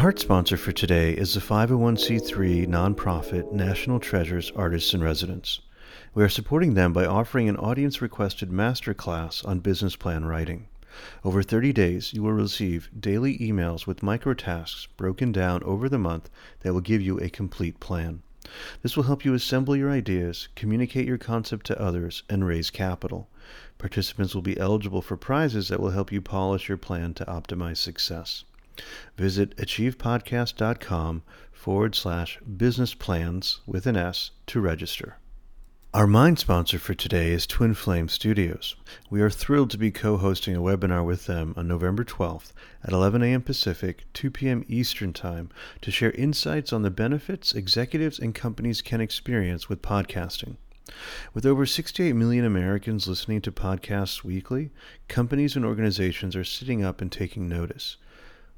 Our heart sponsor for today is the 501c3 nonprofit National Treasures Artists in Residence. We are supporting them by offering an audience requested masterclass on business plan writing. Over 30 days, you will receive daily emails with micro tasks broken down over the month that will give you a complete plan. This will help you assemble your ideas, communicate your concept to others, and raise capital. Participants will be eligible for prizes that will help you polish your plan to optimize success. Visit achievepodcast.com forward slash business plans with an S to register. Our mind sponsor for today is Twin Flame Studios. We are thrilled to be co hosting a webinar with them on November 12th at 11 a.m. Pacific, 2 p.m. Eastern Time to share insights on the benefits executives and companies can experience with podcasting. With over 68 million Americans listening to podcasts weekly, companies and organizations are sitting up and taking notice.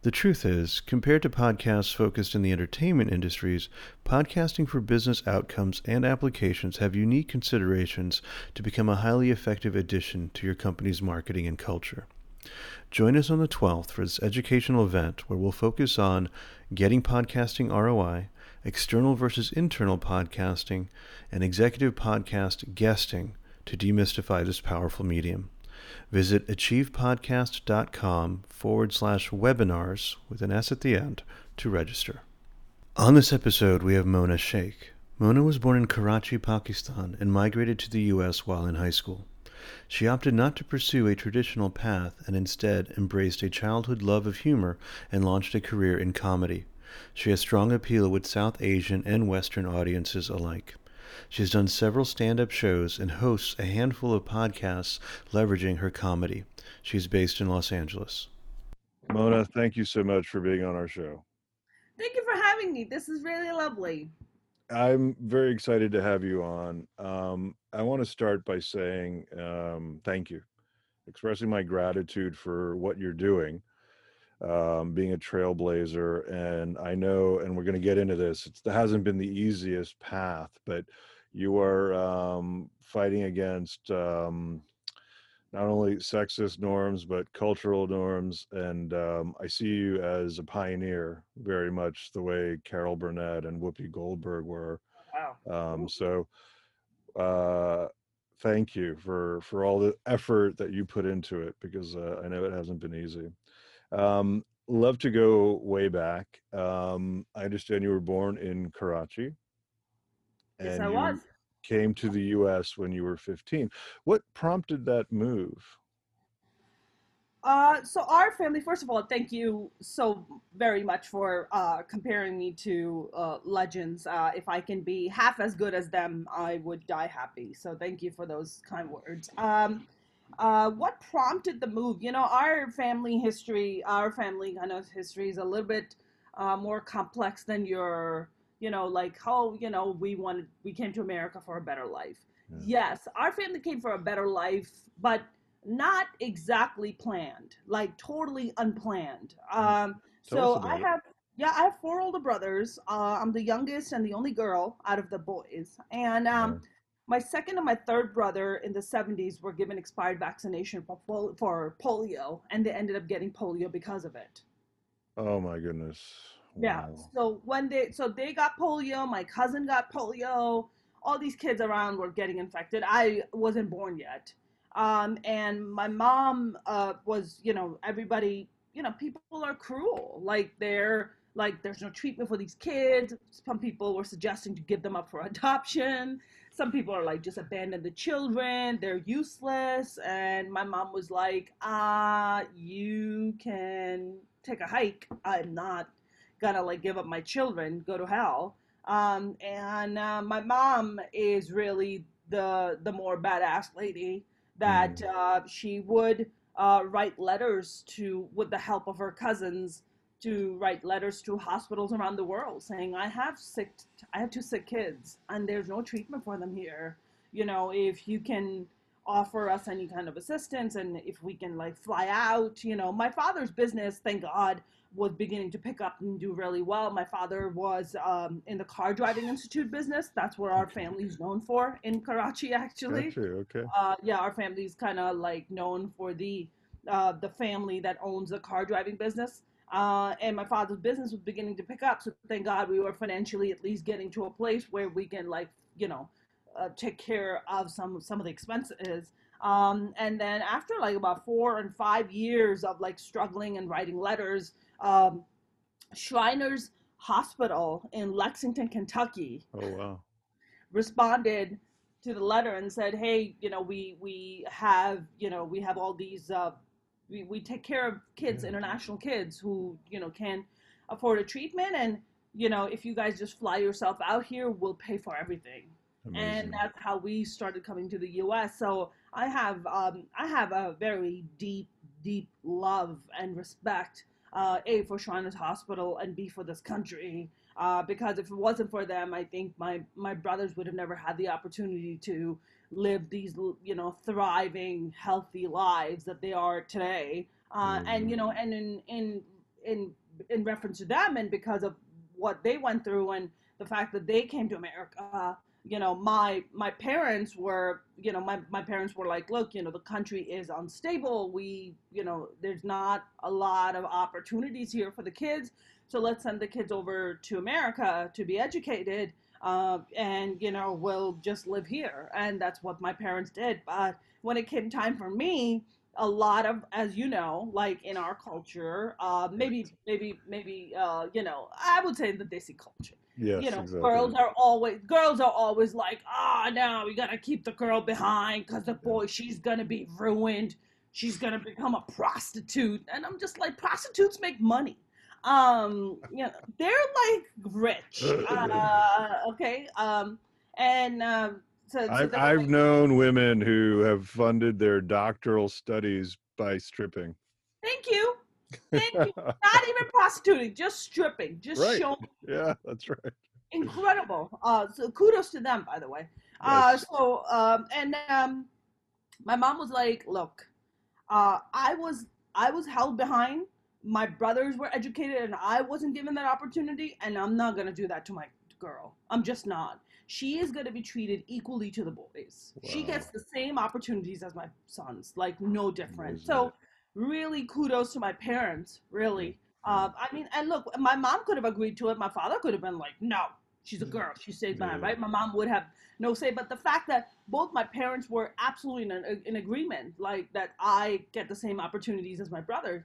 The truth is, compared to podcasts focused in the entertainment industries, podcasting for business outcomes and applications have unique considerations to become a highly effective addition to your company's marketing and culture. Join us on the 12th for this educational event where we'll focus on getting podcasting ROI, external versus internal podcasting, and executive podcast guesting to demystify this powerful medium. Visit achievepodcast.com forward slash webinars with an S at the end to register. On this episode, we have Mona Shaikh. Mona was born in Karachi, Pakistan, and migrated to the U.S. while in high school. She opted not to pursue a traditional path and instead embraced a childhood love of humor and launched a career in comedy. She has strong appeal with South Asian and Western audiences alike. She has done several stand up shows and hosts a handful of podcasts leveraging her comedy. She's based in Los Angeles. Mona, thank you so much for being on our show. Thank you for having me. This is really lovely. I'm very excited to have you on. Um, I want to start by saying um, thank you, expressing my gratitude for what you're doing, um, being a trailblazer. And I know, and we're going to get into this, it hasn't been the easiest path, but you are um, fighting against um, not only sexist norms but cultural norms and um, i see you as a pioneer very much the way carol burnett and whoopi goldberg were wow. Um, so uh, thank you for for all the effort that you put into it because uh, i know it hasn't been easy um, love to go way back um, i understand you were born in karachi Yes, I was. Came to the U.S. when you were 15. What prompted that move? Uh, so our family, first of all, thank you so very much for uh, comparing me to uh, legends. Uh, if I can be half as good as them, I would die happy. So thank you for those kind words. Um, uh, what prompted the move? You know, our family history, our family kind of history is a little bit uh, more complex than your you know, like how, you know, we wanted, we came to America for a better life. Yeah. Yes, our family came for a better life, but not exactly planned, like totally unplanned. Um, so I have, yeah, I have four older brothers. Uh, I'm the youngest and the only girl out of the boys. And um, yeah. My second and my third brother in the 70s were given expired vaccination for, for polio, and they ended up getting polio because of it. Oh my goodness. Yeah. So when they so they got polio, my cousin got polio. All these kids around were getting infected. I wasn't born yet. Um, and my mom uh, was, you know, everybody, you know, people are cruel. Like they're like there's no treatment for these kids. Some people were suggesting to give them up for adoption. Some people are like just abandon the children. They're useless. And my mom was like, ah, you can take a hike. I'm not gonna like give up my children, go to hell. Um, and uh, my mom is really the the more badass lady that mm. uh, she would uh, write letters to with the help of her cousins to write letters to hospitals around the world saying I have sick I have two sick kids and there's no treatment for them here. You know, if you can offer us any kind of assistance and if we can like fly out, you know, my father's business, thank God, was beginning to pick up and do really well. My father was um, in the car driving institute business. That's what our family's known for in Karachi, actually. Gotcha, okay. Uh, yeah, our family's kind of like known for the uh, the family that owns the car driving business. Uh, and my father's business was beginning to pick up. So thank God we were financially at least getting to a place where we can like, you know, uh, take care of some some of the expenses. Um, and then after like about four and five years of like struggling and writing letters, um, Shriners Hospital in Lexington, Kentucky. Oh wow. Responded to the letter and said, "Hey, you know, we we have you know we have all these uh, we we take care of kids, international kids who you know can afford a treatment, and you know if you guys just fly yourself out here, we'll pay for everything." Amazing. And that's how we started coming to the U.S. So I have um, I have a very deep deep love and respect uh, a for Shriners Hospital and b for this country uh, because if it wasn't for them, I think my my brothers would have never had the opportunity to live these you know thriving, healthy lives that they are today. Uh, mm-hmm. And you know, and in in in in reference to them, and because of what they went through, and the fact that they came to America, you know my my parents were you know my, my parents were like look you know the country is unstable we you know there's not a lot of opportunities here for the kids so let's send the kids over to america to be educated uh, and you know we'll just live here and that's what my parents did but when it came time for me a lot of as you know like in our culture uh, maybe maybe maybe uh, you know i would say in the desi culture Yes, you know, exactly. girls are always girls are always like, ah, oh, no, we gotta keep the girl behind because the boy, she's gonna be ruined. She's gonna become a prostitute, and I'm just like, prostitutes make money. Um, you know, they're like rich. Uh, okay. Um, and um, so, so I've, I've like, known women who have funded their doctoral studies by stripping. Thank you. Thank you. Not even prostituting, just stripping, just right. showing. Yeah, that's right. Incredible. Uh, so kudos to them, by the way. Uh, so um, and um, my mom was like, "Look, uh, I was I was held behind. My brothers were educated, and I wasn't given that opportunity. And I'm not gonna do that to my girl. I'm just not. She is gonna be treated equally to the boys. Wow. She gets the same opportunities as my sons, like no different. Amazing. So." really kudos to my parents, really. Uh, I mean, and look, my mom could have agreed to it. My father could have been like, no, she's a girl. She stays man, right? My mom would have no say. But the fact that both my parents were absolutely in, in agreement, like that I get the same opportunities as my brother,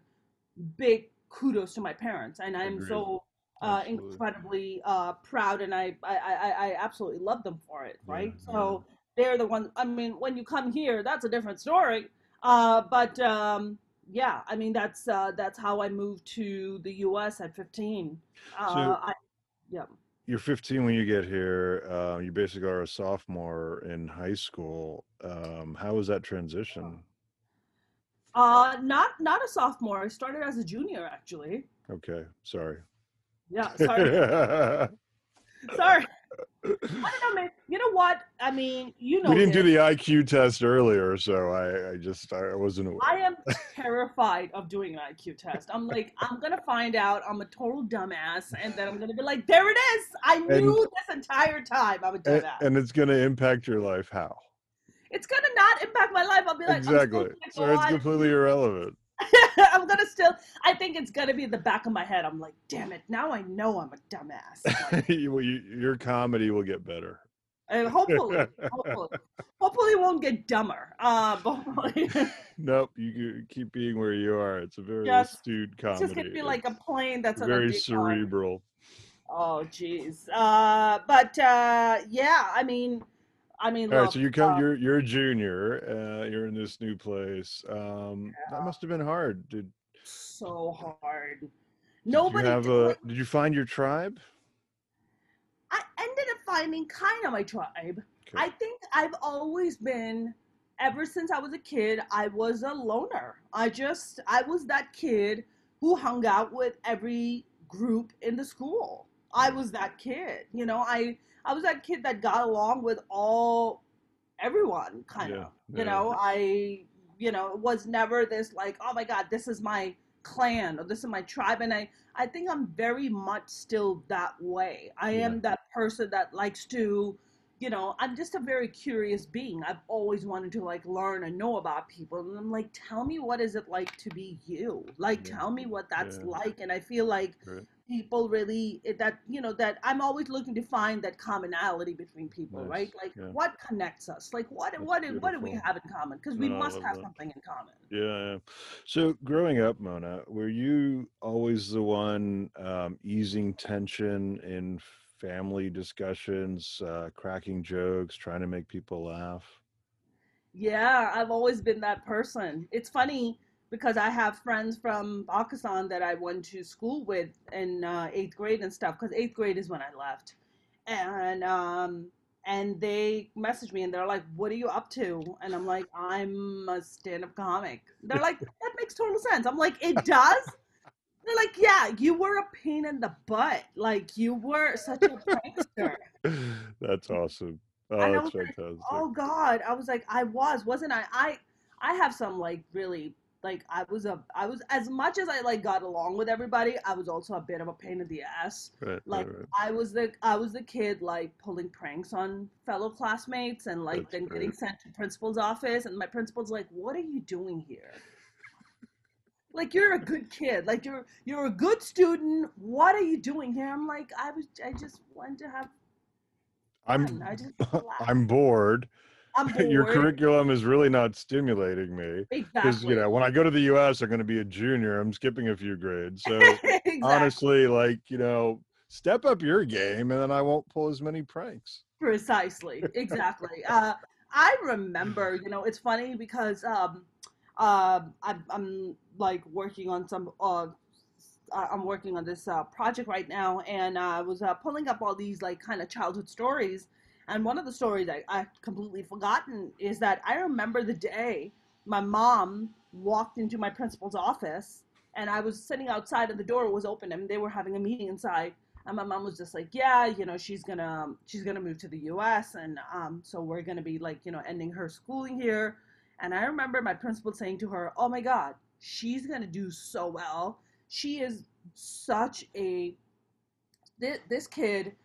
big kudos to my parents. And I'm Agreed. so uh, incredibly uh, proud and I, I, I, I, absolutely love them for it, right? Yeah, so yeah. they're the ones, I mean, when you come here, that's a different story. Uh, but um, yeah, I mean that's uh, that's how I moved to the U.S. at 15. Uh, so I, yeah. You're 15 when you get here. Uh, you basically are a sophomore in high school. Um, how was that transition? Uh, not not a sophomore. I started as a junior actually. Okay, sorry. Yeah, sorry. sorry. I don't know, man. You know what? I mean, you know. We didn't this. do the IQ test earlier, so I, I just I wasn't aware. I am terrified of doing an IQ test. I'm like, I'm gonna find out I'm a total dumbass, and then I'm gonna be like, there it is. I knew and, this entire time I'm a dumbass. And, and it's gonna impact your life. How? It's gonna not impact my life. I'll be like, exactly. So it's completely irrelevant. I'm gonna still. I think it's gonna be the back of my head. I'm like, damn it! Now I know I'm a dumbass. Like, you, your comedy will get better. And hopefully, hopefully, hopefully, it won't get dumber. Uh, nope, you keep being where you are. It's a very just, astute comedy. It's just gonna be like a plane that's very cerebral. Oh, jeez. Uh, but uh, yeah, I mean I mean, all look, right. So you come, uh, you're you're a junior. Uh, you're in this new place. Um, yeah. That must have been hard. Did so hard. Nobody. Did you, have a, did you find your tribe? I ended up finding kind of my tribe. Okay. I think I've always been, ever since I was a kid, I was a loner. I just, I was that kid who hung out with every group in the school. I was that kid. You know, I I was that kid that got along with all everyone kind of. Yeah, you know, I you know, it was never this like, oh my god, this is my clan or this is my tribe and I I think I'm very much still that way. I yeah. am that person that likes to you know, I'm just a very curious being. I've always wanted to like learn and know about people. And I'm like, tell me what is it like to be you? Like, Yeah. tell me what that's Yeah. like. And I feel like Right. People really that you know that I'm always looking to find that commonality between people, Nice. right? Like, Yeah. what connects us? Like, what That's what do- what do we have in common? Because we No, must have that. something in common. Yeah, yeah. So growing up, Mona, were you always the one um, easing tension in family discussions, uh, cracking jokes, trying to make people laugh? Yeah, I've always been that person. It's funny because I have friends from Pakistan that I went to school with in uh, eighth grade and stuff. Because eighth grade is when I left, and um, and they message me and they're like, "What are you up to?" And I'm like, "I'm a stand-up comic." They're like, "That makes total sense." I'm like, "It does." They're like, "Yeah, you were a pain in the butt. Like you were such a prankster." That's awesome. Oh, that's was like, fantastic. oh god i was like i was wasn't i i i have some like really like i was a i was as much as i like got along with everybody i was also a bit of a pain in the ass Right, right, like right. i was the i was the kid like pulling pranks on fellow classmates and like That's then getting sent to principal's office and my principal's like what are you doing here like you're a good kid like you're you're a good student what are you doing here i'm like i was i just wanted to have I'm fun. i just. I'm bored. Your curriculum is really not stimulating me because Exactly. you know when I go to the U.S. I'm going to be a junior. I'm skipping a few grades. So exactly. honestly, like you know, step up your game, and then I won't pull as many pranks. Precisely. Exactly. uh, I remember, you know, it's funny because um, um, I'm, I'm like working on some. Uh, I'm working on this uh, project right now, and I was uh, pulling up all these like kind of childhood stories. And one of the stories I I completely forgotten is that I remember the day my mom walked into my principal's office, and I was sitting outside, and the door was open, and they were having a meeting inside. And my mom was just like, "Yeah, you know, she's gonna she's gonna move to the U.S. and um, so we're gonna be like, you know, ending her schooling here." And I remember my principal saying to her, "Oh my God, she's gonna do so well. She is such a this, this kid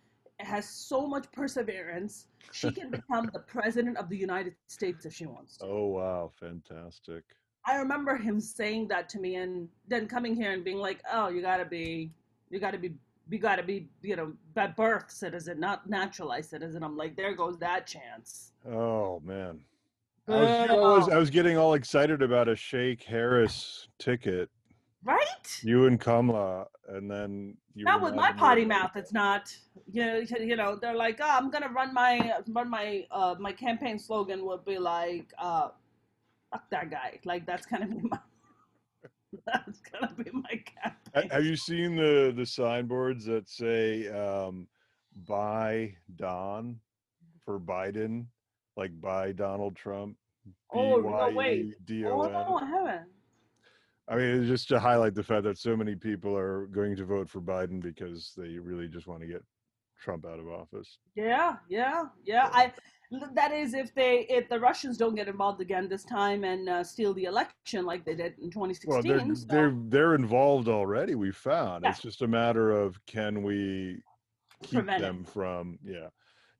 has so much perseverance. She can become the president of the United States if she wants to." Oh wow, fantastic! I remember him saying that to me, and then coming here and being like, "Oh, you gotta be, you gotta be, you gotta be, you know, by birth citizen, not naturalized citizen." I'm like, there goes that chance. Oh man, I was, I was I was getting all excited about a Shaikh Harris ticket. Right? You and Kamala, and then you Not with my potty mouth. It's not. You know, you know, they're like, oh, I'm gonna run my run my uh my campaign slogan would be like, uh, fuck that guy. Like that's gonna be my that's gonna be my campaign. Have you seen the the signboards that say um, "Buy Don" for Biden, like "Buy Donald Trump"? Oh, no, wait. Oh no, I haven't. I mean, just to highlight the fact that so many people are going to vote for Biden because they really just want to get Trump out of office. Yeah, yeah, yeah. I that is if they if the Russians don't get involved again this time and uh, steal the election like they did in 2016. Well, they're so- they're they're involved already. We found Yeah. it's just a matter of can we keep Prevent it. them from yeah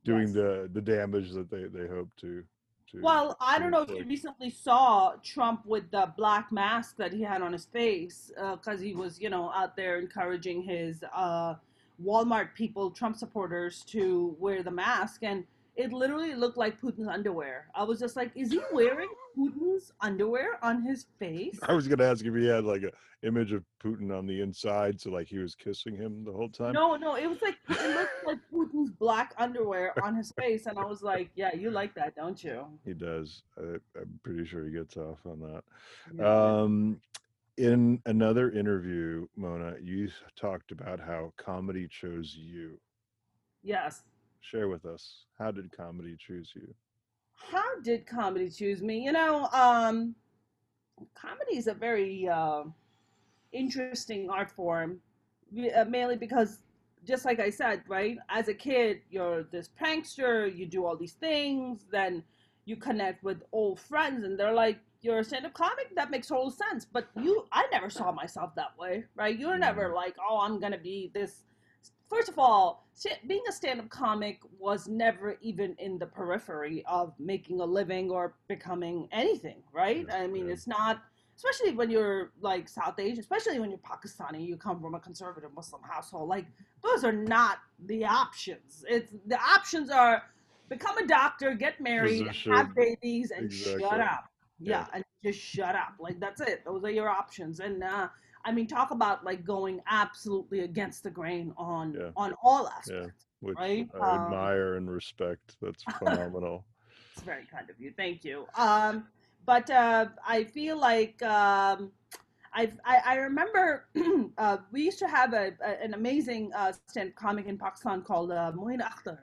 doing Yes. the the damage that they they hope to. To Well, I don't know if you recently saw Trump with the black mask that he had on his face because he was, you know, out there encouraging his uh, Walmart people, Trump supporters, to wear the mask, and it literally looked like Putin's underwear. I was just like, is he wearing Putin's underwear on his face? I was gonna ask if he had like a image of Putin on the inside, so like he was kissing him the whole time. No, no, it was like it looked like Putin's black underwear on his face, and I was like, "Yeah, you like that, don't you?" He does. I, I'm pretty sure he gets off on that. Yeah. Um, in another interview, Mona, you talked about how comedy chose you. yes. Share with us how did comedy choose you? How did comedy choose me? You know, um, comedy is a very uh, interesting art form, uh, mainly because, just like I said, right, as a kid, you're this prankster, you do all these things, then you connect with old friends, and they're like, you're a stand-up comic? That makes total sense. But you, I never saw myself that way, right? You're never Mhm. like, oh, I'm gonna be this first of all, being a stand-up comic was never even in the periphery of making a living or becoming anything, right? I mean, yeah. it's not especially when you're like South Asian, especially when you're Pakistani, you come from a conservative Muslim household. Like those are not the options. It's the options are become a doctor, get married, have babies, and Exactly. shut up. Yeah, Yeah. and just shut up. Like that's it. Those are your options. And uh, I mean, talk about like going absolutely against the grain on Yeah. on all aspects. which Right, I um, admire and respect. That's phenomenal. It's very kind of you. Thank you. Um, but uh, I feel like um, I've, I I remember uh, we used to have a, a an amazing uh, stand comic in Pakistan called uh, Moin Akhtar,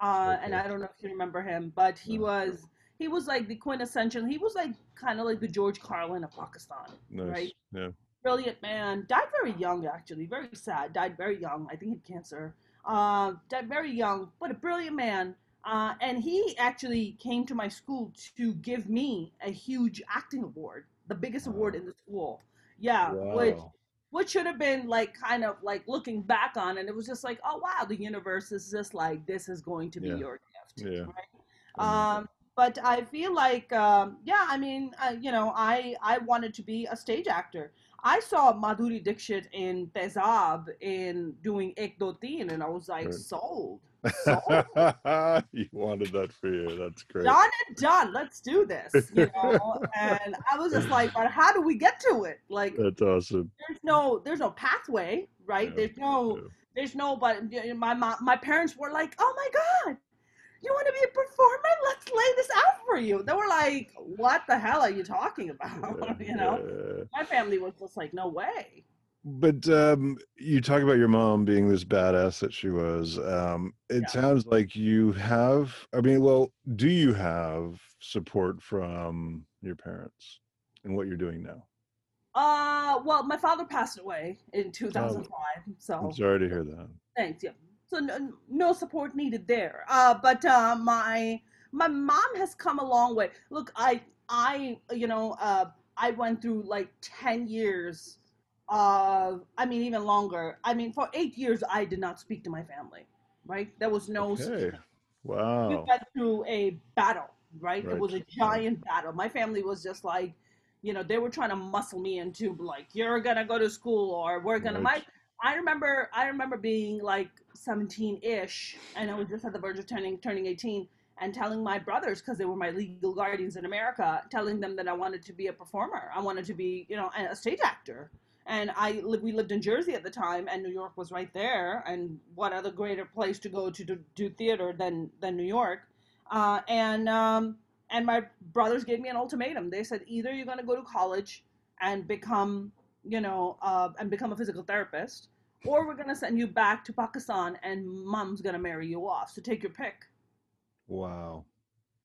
uh, and I don't know if you remember him, but he No. was he was like the quintessential. He was like kind of like the George Carlin of Pakistan. Nice. Right. Yeah. Brilliant man. Died very young, actually. Very sad. Died very young. I think he had cancer. Uh, died very young, but a brilliant man. Uh, and he actually came to my school to give me a huge acting award, the biggest award in the school. Yeah, which Wow. which should have been like kind of like looking back on, and it was just like, oh wow, the universe is just like this is going to be Yeah. your gift. Yeah. Right? Amazing. Um, but I feel like, um, yeah, I mean, uh, you know, I I wanted to be a stage actor. I saw Madhuri Dixit in Tezab in doing Ek Do Teen, and I was like, Right. sold. you wanted that for you. That's great. Done and done. Let's do this. You know, and I was just like, but how do we get to it? Like, That's awesome. there's no there's no pathway, right? Yeah, There's no yeah. there's no but my mom, my parents were like, "Oh my god, you want to be a performer? Let's lay this out for you." They were like, "What the hell are you talking about?" You know, my family was just like, "No way." But um, you talk about your mom being this badass that she was. Um, it Yeah. sounds like you have. I mean, well, do you have support from your parents in what you're doing now? Uh, well, my father passed away in 2005, so I'm sorry to hear that. Thanks. Yeah. So no, no support needed there. Uh, but uh, my my mom has come a long way. Look, I I you know uh, I went through like ten years. of I mean even longer. I mean for eight years I did not speak to my family. Right. There was no. Okay. We Wow. went through a battle. Right. It was a right. giant battle. My family was just like. You know, they were trying to muscle me into like, you're gonna go to school or we're gonna. Right. I remember I remember being like 17-ish and I was just at the verge of turning turning 18 and telling my brothers because they were my legal guardians in America telling them that I wanted to be a performer. I wanted to be, you know, a stage actor. And I we lived in Jersey at the time and New York was right there and what other greater place to go to do, do theater than than New York. Uh, and um, and my brothers gave me an ultimatum. They said either you're going to go to college and become, you know, uh, and become a physical therapist, or we're going to send you back to Pakistan and mom's going to marry you off. So take your pick. Wow.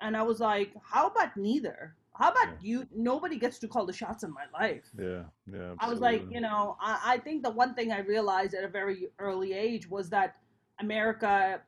And I was like, how about neither? How about Yeah. you? Nobody gets to call the shots in my life. Yeah. Yeah. I was like, you know, I, I think the one thing I realized at a very early age was that America,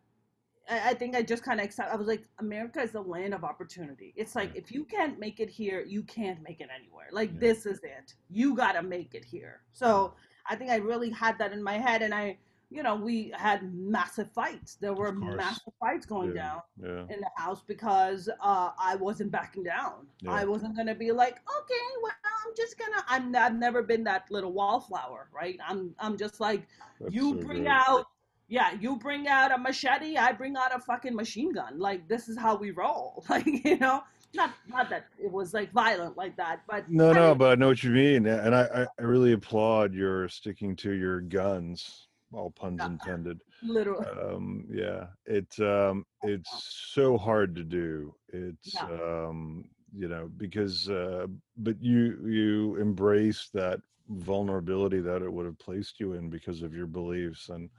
I, I think I just kind of accept. I was like, America is the land of opportunity. It's like Yeah. if you can't make it here, you can't make it anywhere. Like Yeah. this is it. You gotta make it here. So I think I really had that in my head, and I, you know, we had massive fights. There were massive fights going Yeah. down in the house because uh, I wasn't backing down. I wasn't gonna be like, okay, well, I'm just gonna. I'm. I've never been that little wallflower, right? I'm. I'm just like, That's you so bring great. out. Yeah, you bring out a machete. I bring out a fucking machine gun. Like this is how we roll. Like you know, not not that it was like violent like that, but No, I no, mean, but I know what you mean, and I, I, I really applaud your sticking to your guns. All puns Yeah. intended. literally. Um, yeah, it's um, it's so hard to do. It's Yeah. um, you know, because uh, but you you embrace that vulnerability that it would have placed you in because of your beliefs, and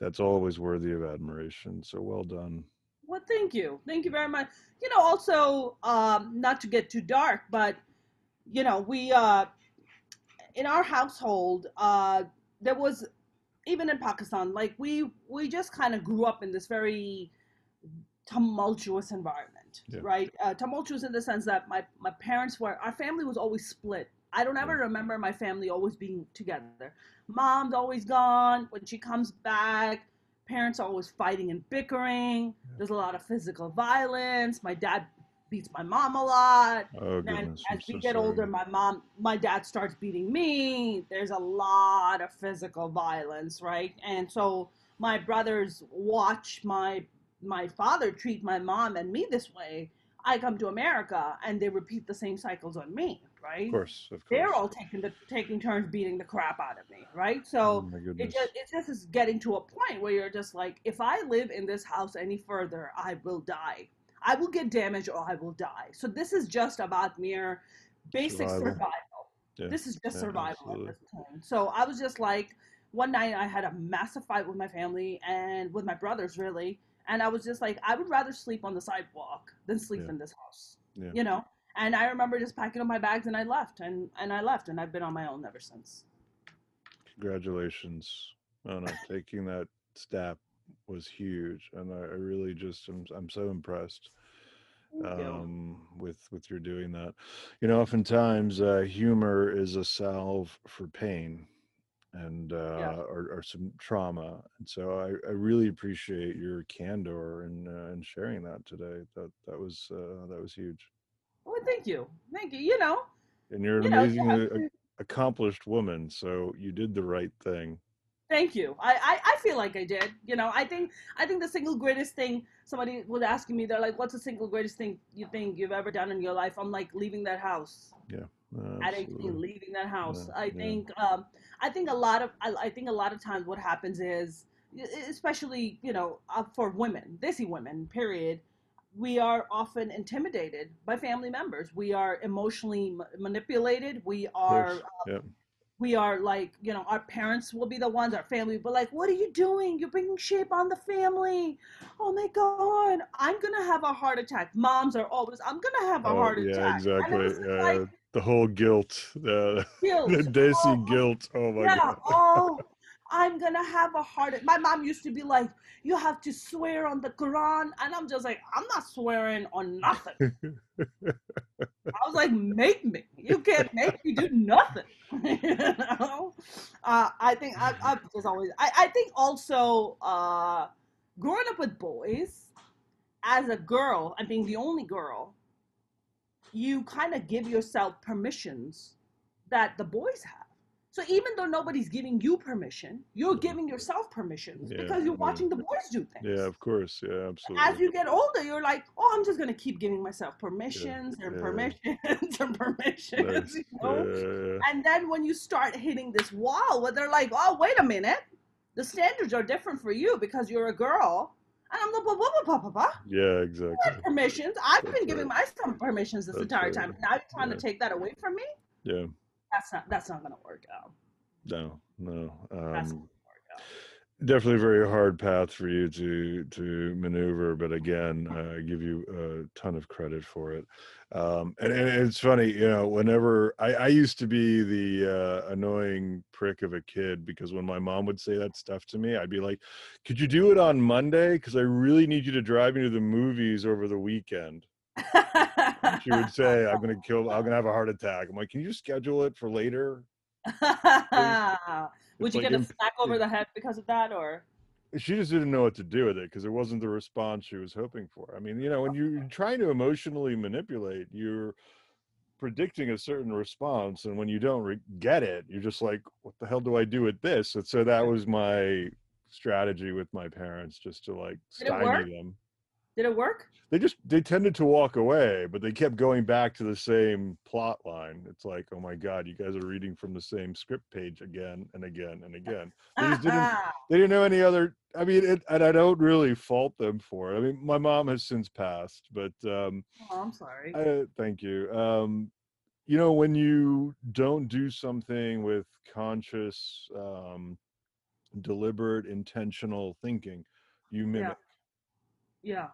that's always worthy of admiration. So well done. Well, thank you. Thank you very much. You know, also, um, not to get too dark, but, you know, we, uh, in our household, uh, there was, even in Pakistan, like we, we just kind of grew up in this very tumultuous environment, Yeah. right? Uh, tumultuous in the sense that my, my parents were, our family was always split. I don't ever remember my family always being together. Mom's always gone. When she comes back, parents are always fighting and bickering. There's a lot of physical violence. My dad beats my mom a lot. Oh And goodness. As we so get sorry. older, my mom, my dad starts beating me. There's a lot of physical violence, right? And so my brothers watch my my father treat my mom and me this way. I come to America and they repeat the same cycles on me, right? Of course, of course. They're all taking the taking turns beating the crap out of me, right? Oh So my it just it just is getting to a point where you're just like, if I live in this house any further, I will die. I will get damaged or I will die. So this is just about mere basic Survival. survival. Yeah, This is just yeah, survival absolutely. at this point. So I was just like, one night I had a massive fight with my family and with my brothers, really. And I was just like, I would rather sleep on the sidewalk than sleep Yeah. in this house. Yeah. You know? And I remember just packing up my bags and I left and, and I left and I've been on my own ever since. Congratulations. Oh no, taking that step was huge, and I, I really just am I'm so impressed um, with with your doing that. You know, oftentimes uh, humor is a salve for pain and uh, or, or some trauma, and so I, I really appreciate your candor and uh, and sharing that today. That that was uh, that was huge, Well, thank you. Thank you. You know, and you're an you know, amazingly to- accomplished woman, so you did the right thing. Thank you. I, I, I feel like I did. You know, I think I think the single greatest thing somebody was asking me, they're like, "What's the single greatest thing you think you've ever done in your life?" I'm like, leaving that house Uh, at 18, leaving that house. Yeah, I yeah. think um, I think a lot of I, I think a lot of times what happens is, especially you know, uh, for women, desi women, period. We are often intimidated by family members. We are emotionally ma- manipulated. We are. Yep. we are like you know our parents will be the ones our family but like what are you doing you're bringing shape on the family oh my god i'm gonna have a heart attack moms are always i'm gonna have a Oh, heart yeah, attack exactly. Was just Uh, like the whole guilt, the, guilt. the desi Oh, guilt. Oh my yeah god. oh i'm gonna have a heart my mom used to be like you have to swear on the quran and i'm just like i'm not swearing on nothing I was like, make me. You can't make me do nothing. you know? Uh, I think I, I've just always, I, I think also uh, growing up with boys, as a girl, and being the only girl, you kind of give yourself permissions that the boys have. So even though nobody's giving you permission, you're mm-hmm. giving yourself permissions Yeah, because you're yeah. watching the boys do things Yeah, of course. Yeah, absolutely. as you get older, you're like, oh, I'm just gonna keep giving myself permissions and yeah. permissions and permissions, Nice. you Yeah, know. yeah, yeah. And then when you start hitting this wall, where they're like, oh, wait a minute, the standards are different for you because you're a girl. And I'm like, blah, blah, blah, blah, blah, Yeah, exactly. Permissions. I've That's been giving myself permissions this That's entire right. time. Now you're trying Yeah. to take that away from me? Yeah. That's not. That's not gonna work out. No, no. That's Um, not gonna work out. Definitely a very hard path for you to to maneuver but again uh, i give you a ton of credit for it. Um, and, and it's funny you know whenever i, I used to be the uh, annoying prick of a kid because when my mom would say that stuff to me i'd be like could you do it on monday? Because i really need you to drive me to the movies over the weekend. She would say i'm gonna kill i'm gonna have a heart attack. I'm like can you schedule it for later Would you like get a imp- smack over the head because of that, or? she just didn't know what to do with it because it wasn't the response she was hoping for. I mean, you know, when you're trying to emotionally manipulate, you're predicting a certain response, and when you don't re- get it, you're just like, "What the hell do I do with this?" And so that was my strategy with my parents, just to like stymie them. Did it work? They just they tended to walk away, but they kept going back to the same plot line. It's like, oh my god, you guys are reading from the same script page again and again and again. They just didn't they didn't know any other i mean it, and i don't really fault them for it i mean my mom has since passed but um oh, I'm sorry. I, thank you um you know when you don't do something with conscious um deliberate intentional thinking you mimic yeah.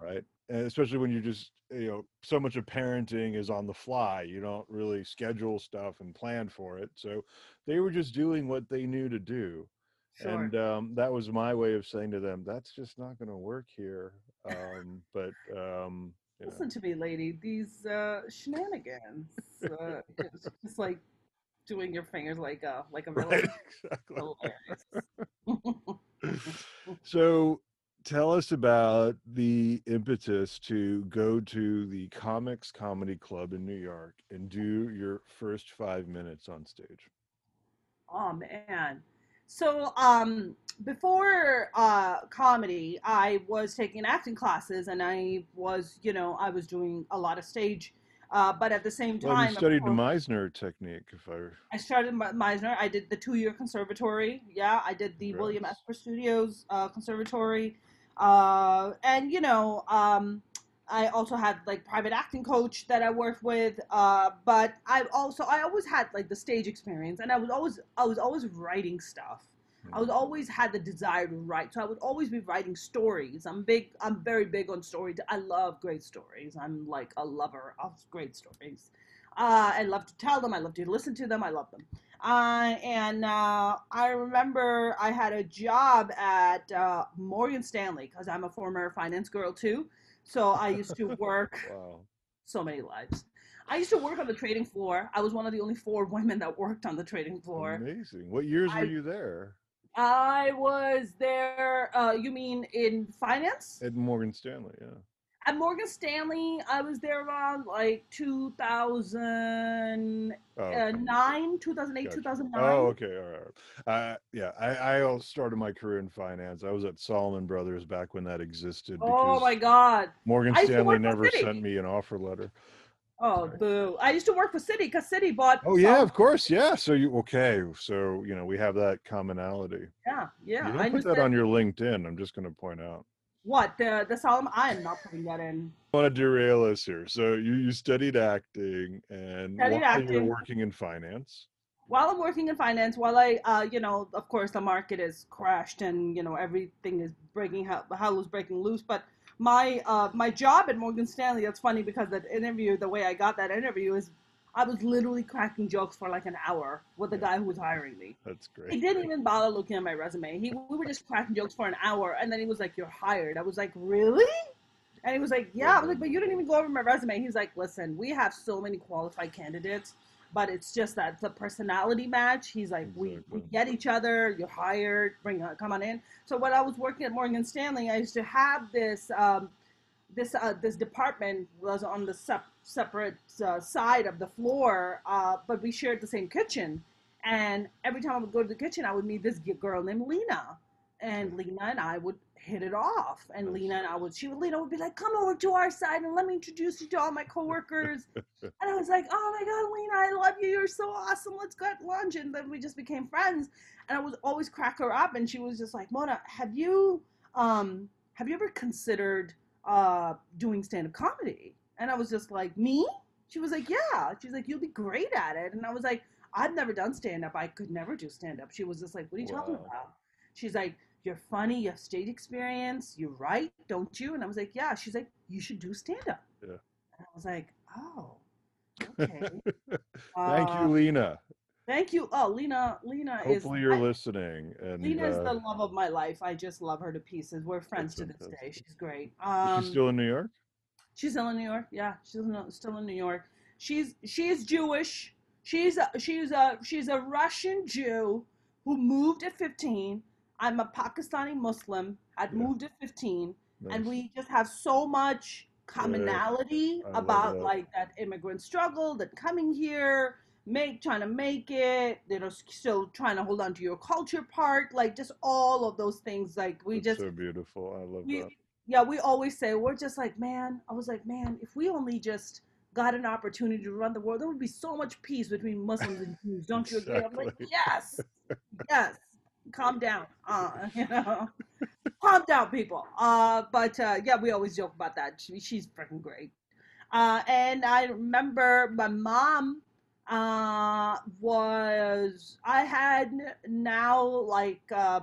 Right and especially when you're just you know so much of parenting is on the fly you don't really schedule stuff and plan for it so they were just doing what they knew to do Sure. and um, that was my way of saying to them, "That's just not going to work here." Um, but um, Listen to me, lady. These uh, shenanigans. Uh, it's just like doing your fingers like a like a villain. right, exactly. So tell us about the impetus to go to the Comix Comedy Club in New York and do your first five minutes on stage. Oh man. So um before uh comedy, I was taking acting classes and I was, you know, I was doing a lot of stage uh, but at the same time, well, you studied course, the Meisner technique. If I, I started Meisner. I did the two-year conservatory. Yeah, I did the William Esper Studios uh, conservatory, uh, and you know, um, I also had like private acting coach that I worked with. Uh, but I also I always had like the stage experience, and I was always I was always writing stuff. I was always had the desire to write, so I would always be writing stories. I'm big. I'm very big on stories. I love great stories. I'm like a lover of great stories. Uh, I love to tell them. I love to listen to them. I love them. Uh, and uh, I remember I had a job at uh, Morgan Stanley because I'm a former finance girl too. So I used to work. wow. So many lives. I used to work on the trading floor. I was one of the only four women that worked on the trading floor. Amazing. What years I, were you there? I was there. Uh, you mean in finance? At Morgan Stanley, yeah. At Morgan Stanley, I was there around like 2009, oh, okay. 2008, gotcha. 2009. Oh, okay, all right. Uh, yeah, I, I started my career in finance. I was at Salomon Brothers back when that existed. Oh my God! Morgan Stanley never sent me an offer letter. Oh, boo! I used to work for Citi because Citi bought. Oh yeah, of course, yeah. So you okay? So you know we have that commonality. Yeah, yeah. You don't I put that, that on your LinkedIn. I'm just going to point out. What the the Salomon? I am not putting that in. I want to derail us here. So you you studied acting and studied while acting. you're working in finance. While I'm working in finance, while I, uh, you know, of course the market is crashed and you know everything is breaking hell is breaking loose, but my uh, my job at Morgan Stanley. That's funny because that interview, the way I got that interview is, I was literally cracking jokes for like an hour with the guy who was hiring me. That's great. He didn't even bother looking at my resume. He we were just cracking jokes for an hour, and then he was like, "You're hired." I was like, "Really?" And he was like, "Yeah." I was like, "But you didn't even go over my resume." He's like, "Listen, we have so many qualified candidates." But it's just that the personality match. He's like, exactly. we, we get each other. You're hired. Bring uh, come on in. So when I was working at Morgan Stanley, I used to have this um, this uh, this department was on the sep- separate uh, side of the floor, uh, but we shared the same kitchen. And every time I would go to the kitchen, I would meet this girl named Lena, and Lena and I would hit it off. And Lena and I would, she would, Lena would be like, come over to our side and let me introduce you to all my coworkers. and I was like, oh my God, Lena, I love you. You're so awesome. Let's go at lunch. And then we just became friends. And I would always crack her up. And she was just like, Mona, have you, um, have you ever considered uh, doing stand-up comedy? And I was just like, me? She was like, yeah. She's like, you'll be great at it. And I was like, I've never done stand-up. I could never do stand-up. She was just like, what are you wow. talking about? She's like, you're funny, you have stage experience, you write, don't you? And I was like, yeah. She's like, you should do stand up. Yeah. And I was like, oh, okay. Thank uh, you, Lena. Thank you. Oh, Lena, Lena Hopefully is. Hopefully you're I, listening. And Lena is uh, the love of my life. I just love her to pieces. We're friends to this day. She's great. Um, is she still in New York? She's still in New York. Yeah, she's still in New York. She's she is Jewish. She's a, she's a she's a Russian Jew who moved at 15 I'm a Pakistani Muslim. I'd yeah. moved at 15, nice. and we just have so much commonality yeah. about that. like that immigrant struggle, that coming here, make trying to make it, you know, still trying to hold on to your culture part, like just all of those things. Like we That's just so beautiful. I love we, that. Yeah, we always say we're just like, man. I was like, man, if we only just got an opportunity to run the world, there would be so much peace between Muslims and Jews. Don't you agree? I'm like, yes, yes calm down. Uh, you know, calm down, people. Uh, but uh, yeah, we always joke about that. She, she's freaking great. Uh, and I remember my mom uh, was I had now like uh,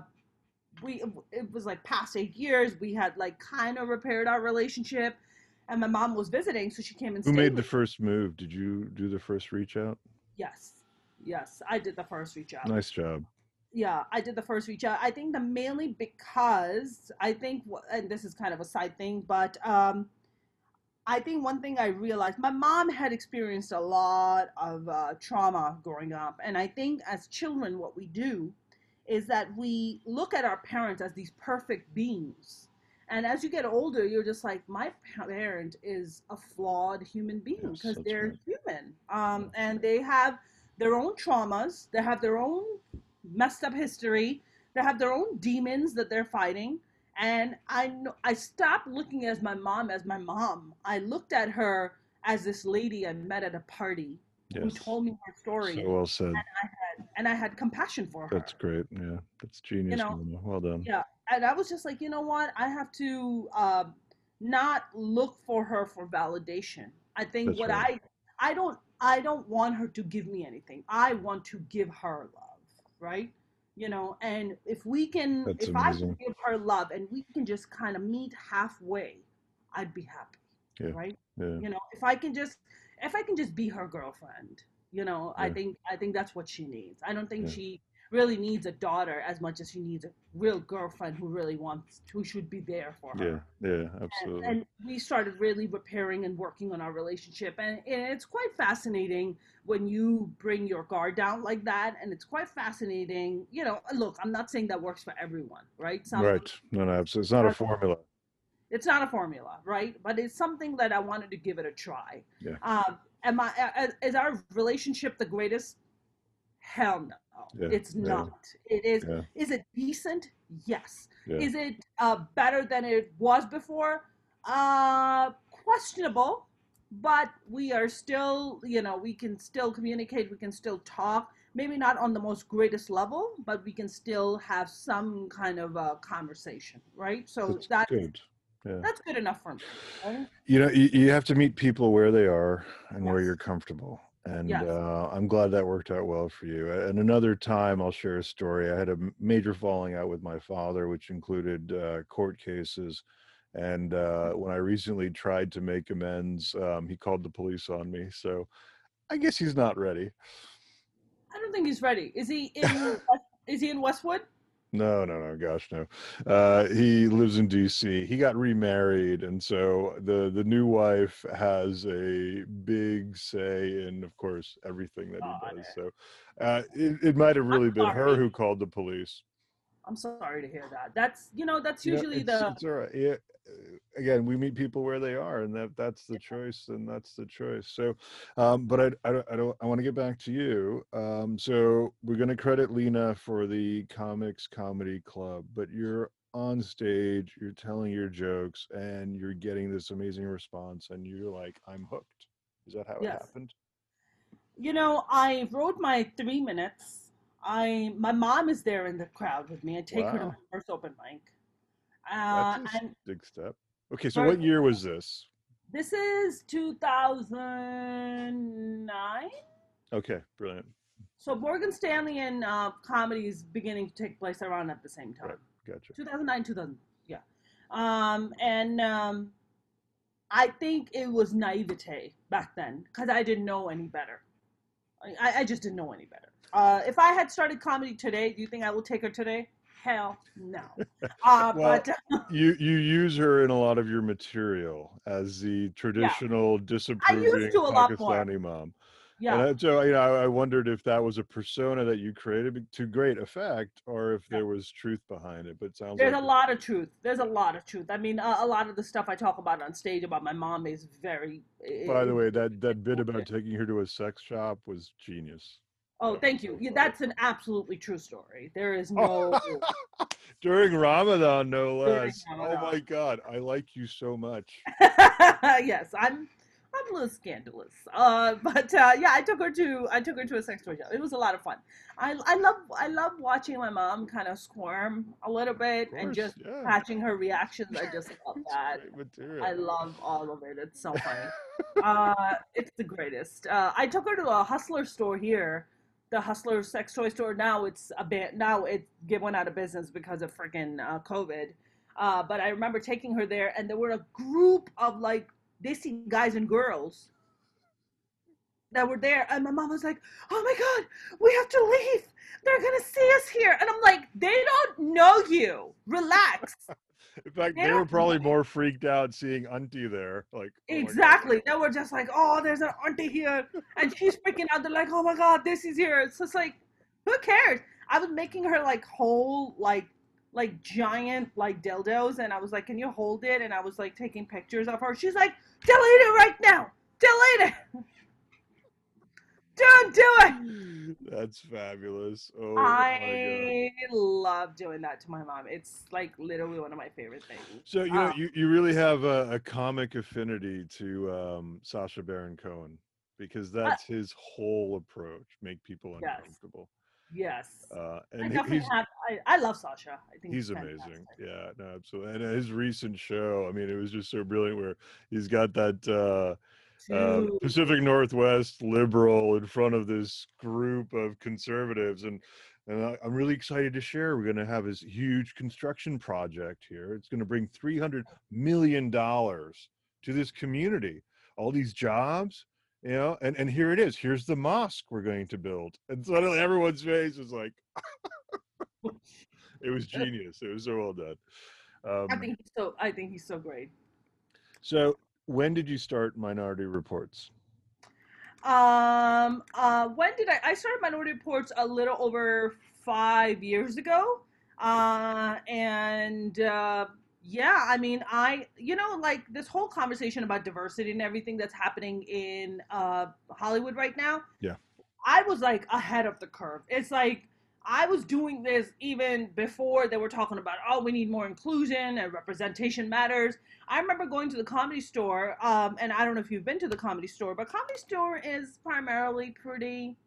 we it was like past eight years. We had like kind of repaired our relationship, and my mom was visiting, so she came and. Who made the first move? Did you do the first reach out? Yes, yes, I did the first reach out. Nice job yeah, I did the first reach out. I think the mainly because I think, and this is kind of a side thing, but um, I think one thing I realized, my mom had experienced a lot of uh, trauma growing up, and I think as children, what we do is that we look at our parents as these perfect beings. And as you get older, you're just like, my parent is a flawed human being because they're right. human. Um, and they have their own traumas, they have their own messed up history, they have their own demons that they're fighting. And I know, I stopped looking at my mom as my mom. I looked at her as this lady I met at a party who told me her story, So well said. and I had compassion for her. That's great. Yeah, that's genius. know, Well done. Yeah, and I was just like, you know what? I have to um, not look for her for validation. I think That's what right. I I don't I don't want her to give me anything. I want to give her love, right? You know, and if we can, That's if I can give her love, and we can just kind of meet halfway, I'd be happy, Yeah. right? Yeah. You know, if I can just if I can just be her girlfriend, you know, I think I think that's what she needs. I don't think Yeah. she really needs a daughter as much as she needs a real girlfriend who really wants who should be there for her. Yeah. Yeah. And, Absolutely. and we started really repairing and working on our relationship and, and it's quite fascinating when you bring your guard down like that and it's quite fascinating you know look i'm not saying that works for everyone right Some- right. No, no. It's not a formula. it's not a formula, right? But it's something that I wanted to give it a try. Yeah. Um, am I? Is our relationship the greatest? Hell no, Yeah, it's yeah. not. It is. Yeah. Is it decent? Yes. Yeah. Is it uh, better than it was before? Uh, questionable. But we are still, you know, we can still communicate. We can still talk. Maybe not on the most greatest level, but we can still have some kind of a conversation, right? So That's that good. Yeah. that's good enough for me. right? You know, you, you have to meet people where they are and where you're comfortable. And Yes. uh, I'm glad that worked out well for you. And another time, I'll share a story. I had a major falling out with my father, which included uh, court cases. And uh, when I recently tried to make amends, um, he called the police on me. So I guess he's not ready. I don't think he's ready. Is he in? is he in Westwood? No, no, no, gosh, no. Uh, he lives in D.C. He got remarried, and so the the new wife has a big say in, of course, everything that he does. So uh, it, it might have really been her who called the police. I'm sorry to hear that. That's you know that's usually it's, the it's all right. Yeah, again, we meet people where they are, and that that's the choice, and that's the choice. So, um, but I I don't I, don't, I want to get back to you. Um, so we're going to credit Lena for the Comix comedy club, but you're on stage, you're telling your jokes, and you're getting this amazing response, and you're like, I'm hooked. Is that how it Yes. happened? you know I wrote my three minutes. I my mom is there in the crowd with me. I take her to my first open mic. Uh, That's a and big step. Okay, so what year was this? this is 2009. Okay, brilliant. So Morgan Stanley and uh, comedy is beginning to take place around at the same time. Right. Gotcha. 2009 2000 yeah um and um i think it was naivete back then because i didn't know any better I, I just didn't know any better uh if i had started comedy today do you think i will take her today hell no uh Well, but you you use her in a lot of your material as the traditional disapproving a lot. Pakistani mom. yeah And so you know, I I wondered if that was a persona that you created to great effect, or if there was truth behind it. But it sounds there's like a lot of truth there's a lot of truth i mean a, a lot of the stuff i talk about on stage about my mom is very By the way, that that bit about taking her to a sex shop was genius. Oh thank you yeah, that's an absolutely true story there is no During Ramadan, no less. Oh my God, I like you so much. yes, I'm I'm a little scandalous. Uh, but uh, yeah, I took her to I took her to a sex toy show. It was a lot of fun. I I love I love watching my mom kind of squirm a little bit and just yeah. catching her reactions. I just love that. I love all of it. It's so funny. uh, it's the greatest. Uh, I took her to a Hustler store here, the Hustler sex toy store. Now it's a bit. Now it's went out of business because of freaking uh, COVID. Uh, but I remember taking her there, and there were a group of like Desi guys and girls that were there, and my mom was like, "Oh my God, we have to leave. They're gonna see us here," and I'm like, "They don't know you. Relax." In fact, They they were probably more freaked out seeing Auntie there. Like oh. Exactly. They were just like, oh, there's an auntie here. And she's freaking out. They're like, oh my God, this is here. It's just like, who cares? I was making her like whole like like giant like dildos, and I was like, "Can you hold it?" And I was like taking pictures of her. She's like, "Delete it right now! Delete it! Don't do it!" That's fabulous. Oh. I love doing that to my mom. It's like literally one of my favorite things. So you know Um, you, you really have a, a comic affinity to um, Sacha Baron Cohen because that's his whole approach: make people uncomfortable. Yes. Uh, I and he- definitely have. I, I love Sacha. I think he's amazing. Yeah, no, absolutely. And his recent show, I mean, it was just so brilliant. Where he's got that uh, uh, Pacific Northwest liberal in front of this group of conservatives, and and I, I'm really excited to share. We're going to have this huge construction project here. It's going to bring 300 million dollars to this community. All these jobs, you know, and and here it is. Here's the mosque we're going to build, and suddenly everyone's face is like, it was genius. It was so well done. I Um, think he's so. I think he's so great. so when did you start Minority Reports? Um. Uh. When did I? I started Minority Reports a little over five years ago. Uh. And uh, yeah, I mean, I you know like this whole conversation about diversity and everything that's happening in uh Hollywood right now. Yeah. I was like ahead of the curve. It's like I was doing this even before they were talking about, oh, we need more inclusion and representation matters. I remember going to the comedy store, um, and I don't know if you've been to the comedy store, but comedy store is primarily pretty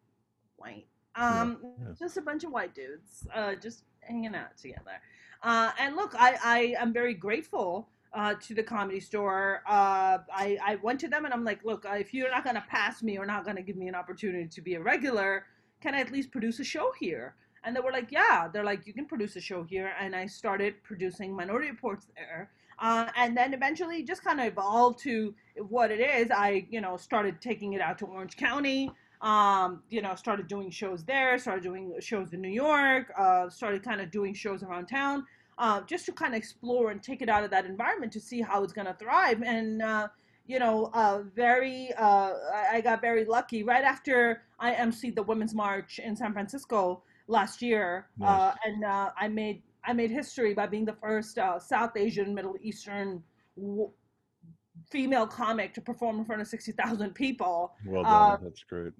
white. Um, yeah. Just a bunch of white dudes, uh, just hanging out together. Uh, and look, I, I am very grateful uh, to the comedy store. Uh, I, I went to them and I'm like, look, uh, if you're not going to pass me or not going to give me an opportunity to be a regular, can I at least produce a show here? And they were like, yeah. They're like, you can produce a show here. And I started producing Minority Reports there. Uh, and then eventually just kind of evolved to what it is. I, you know, started taking it out to Orange County. Um, you know, started doing shows there, started doing shows in New York, uh, started kind of doing shows around town, uh, just to kind of explore and take it out of that environment to see how it's going to thrive. And, uh, you know, uh, very, uh, I, got very lucky right after I emceed the Women's March in San Francisco last year, uh, and uh, I made I made history by being the first uh, South Asian, Middle Eastern w- female comic to perform in front of sixty thousand people. Well Uh, done. That's great.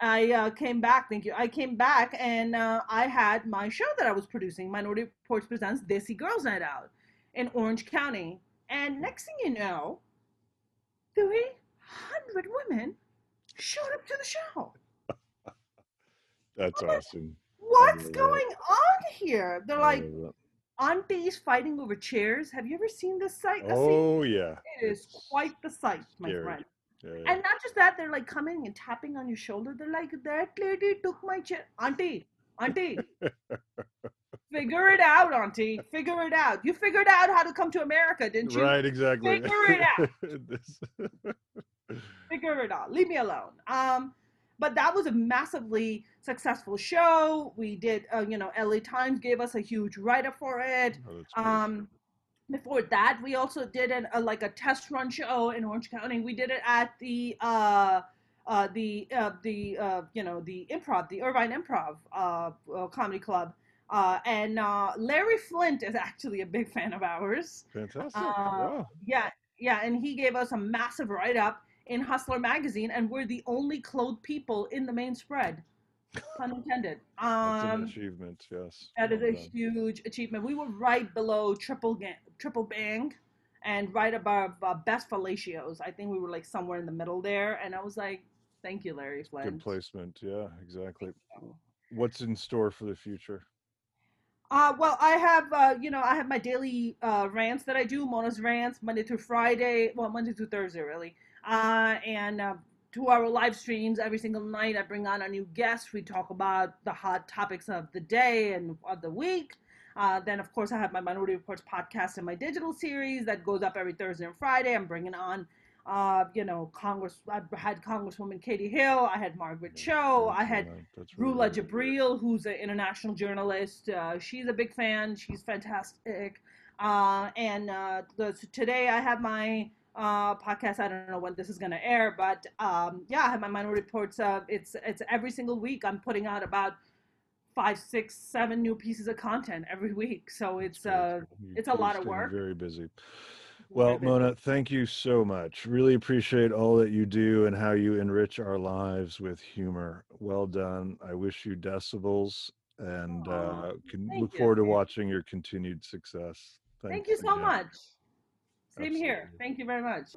I uh, came back, thank you. I came back and uh, I had my show that I was producing, Minority Reports Presents Desi Girls Night Out in Orange County. And next thing you know, 300 women showed up to the show. That's awesome. What's going on here? They're like love aunties fighting over chairs. Have you ever seen this sight? that. Oh yeah. it is quite the sight, my scary. friend. Yeah, yeah. And not just that, they're like coming and tapping on your shoulder. They're like, that lady took my chair. Auntie, auntie, figure it out, auntie. Figure it out. You figured out how to come to America, didn't you? Right, exactly. Figure it out. Figure it out. Leave me alone. Um, but that was a massively successful show. We did, uh, you know, LA Times gave us a huge write up for it. Oh. Um, before that, we also did an, a, like a test run show in Orange County. We did it at the uh, uh, the uh, the uh, you know the improv, the Irvine Improv uh, uh, Comedy Club, uh, and uh, Larry Flynt is actually a big fan of ours. Fantastic. uh, wow. Yeah, yeah, and he gave us a massive write up in Hustler magazine, and we're the only clothed people in the main spread. Pun intended. That's an Um, achievement, yes. that is Well a done. huge achievement. We were right below triple ga- triple bang, and right above uh, best fellatios. I think we were like somewhere in the middle there, and I was like, "Thank you, Larry Good placement. Yeah, exactly. What's in store for the future? Uh, well, I have, uh, you know, I have my daily uh, rants that I do, Mona's rants, Monday through Friday, well, Monday through Thursday, really, uh, and uh, two-hour live streams every single night. I bring on a new guest. We talk about the hot topics of the day and of the week. Uh, then, of course, I have my Minority Reports podcast and my digital series that goes up every Thursday and Friday. I'm bringing on, uh, you know, Congress. I had Congresswoman Katie Hill. I had Margaret Cho. I had Yeah, that's really Rula. Jebreal, who's an international journalist. Uh, she's a big fan. She's fantastic. Uh, and uh, the, so today I have my uh, podcast. I don't know when this is going to air, but um, yeah, I have my Minority Reports. Uh, it's it's every single week. I'm putting out about five, six, seven new pieces of content every week. So it's uh, You- it's a lot of work. Very busy. Well. Mona, thank you so much. Really appreciate all that you do and how you enrich our lives with humor. Well done. I wish you decibels and uh, can thank look you. forward to watching your continued success. Thank Thanks you so again. much. Same here. Thank you very much.